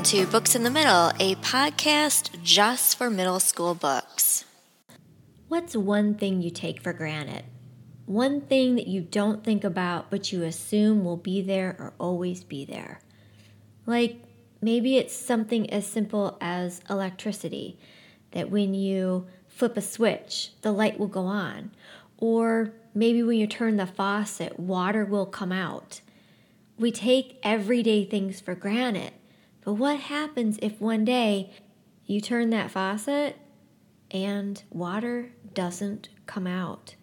Welcome to Books in the Middle, a podcast just for middle school books. What's one thing you take for granted? One thing that you don't think about but you assume will be there or always be there. Like maybe it's something as simple as electricity, that when you flip a switch, the light will go on. Or maybe when you turn the faucet, water will come out. We take everyday things for granted but what happens if one day you turn that faucet and water doesn't come out?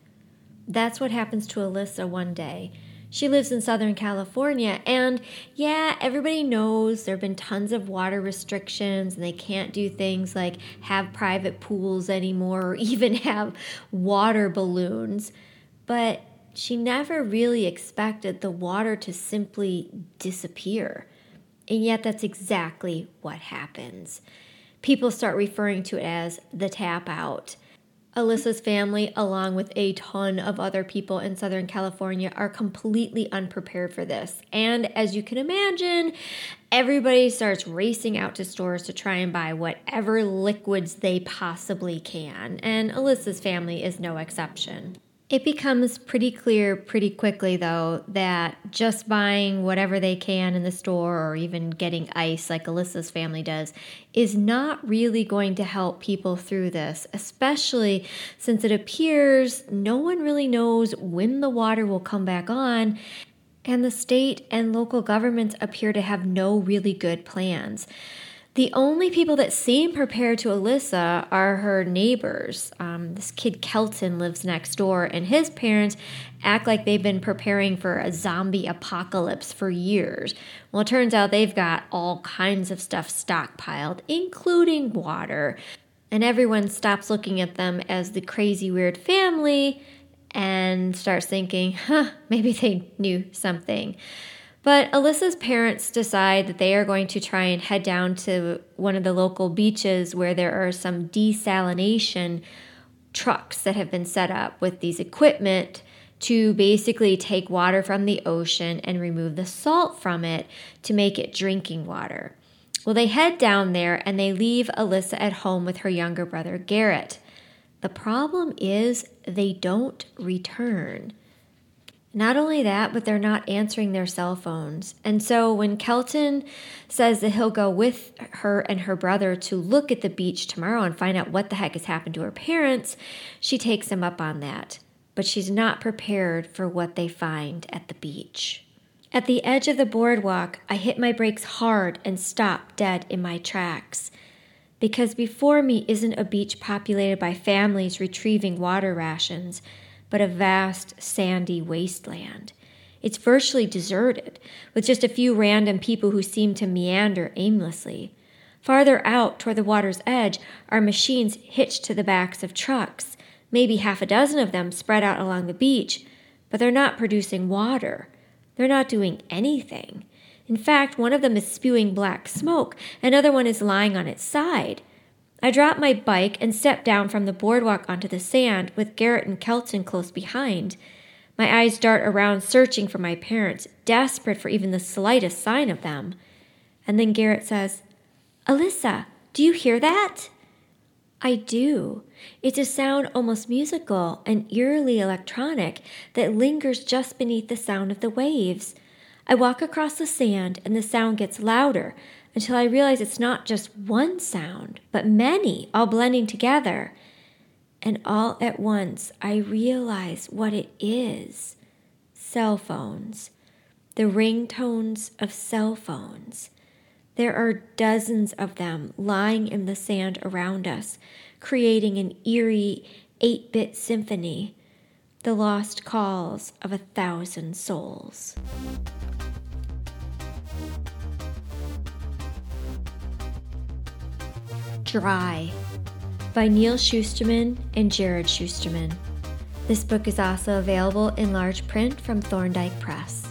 That's what happens to Alyssa one day. She lives in Southern California, and yeah, everybody knows there have been tons of water restrictions, and they can't do things like have private pools anymore or even have water balloons. But she never really expected the water to simply disappear. And yet, that's exactly what happens. People start referring to it as the tap out. Alyssa's family, along with a ton of other people in Southern California, are completely unprepared for this. And as you can imagine, everybody starts racing out to stores to try and buy whatever liquids they possibly can. And Alyssa's family is no exception. It becomes pretty clear pretty quickly, though, that just buying whatever they can in the store or even getting ice like Alyssa's family does is not really going to help people through this, especially since it appears no one really knows when the water will come back on. And the state and local governments appear to have no really good plans. The only people that seem prepared to Alyssa are her neighbors. Um, this kid Kelton lives next door, and his parents act like they've been preparing for a zombie apocalypse for years. Well, it turns out they've got all kinds of stuff stockpiled, including water. And everyone stops looking at them as the crazy, weird family and starts thinking, huh, maybe they knew something. But Alyssa's parents decide that they are going to try and head down to one of the local beaches where there are some desalination trucks that have been set up with these equipment to basically take water from the ocean and remove the salt from it to make it drinking water. Well, they head down there and they leave Alyssa at home with her younger brother Garrett. The problem is they don't return. Not only that, but they're not answering their cell phones. And so when Kelton says that he'll go with her and her brother to look at the beach tomorrow and find out what the heck has happened to her parents, she takes him up on that. But she's not prepared for what they find at the beach. At the edge of the boardwalk, I hit my brakes hard and stop dead in my tracks. Because before me isn't a beach populated by families retrieving water rations but a vast sandy wasteland. It's virtually deserted, with just a few random people who seem to meander aimlessly. Farther out toward the water's edge are machines hitched to the backs of trucks, maybe half a dozen of them spread out along the beach, but they're not producing water. They're not doing anything. In fact, one of them is spewing black smoke, another one is lying on its side. I drop my bike and step down from the boardwalk onto the sand with Garrett and Kelton close behind. My eyes dart around, searching for my parents, desperate for even the slightest sign of them. And then Garrett says, Alyssa, do you hear that? I do. It's a sound almost musical and eerily electronic that lingers just beneath the sound of the waves. I walk across the sand and the sound gets louder, until I realize it's not just one sound, but many, all blending together. And all at once, I realize what it is cell phones, the ringtones of cell phones. There are dozens of them lying in the sand around us, creating an eerie 8 bit symphony, the lost calls of a thousand souls. Dry by Neal Shusterman and Jarrod Shusterman. This book is also available in large print from Thorndike Press.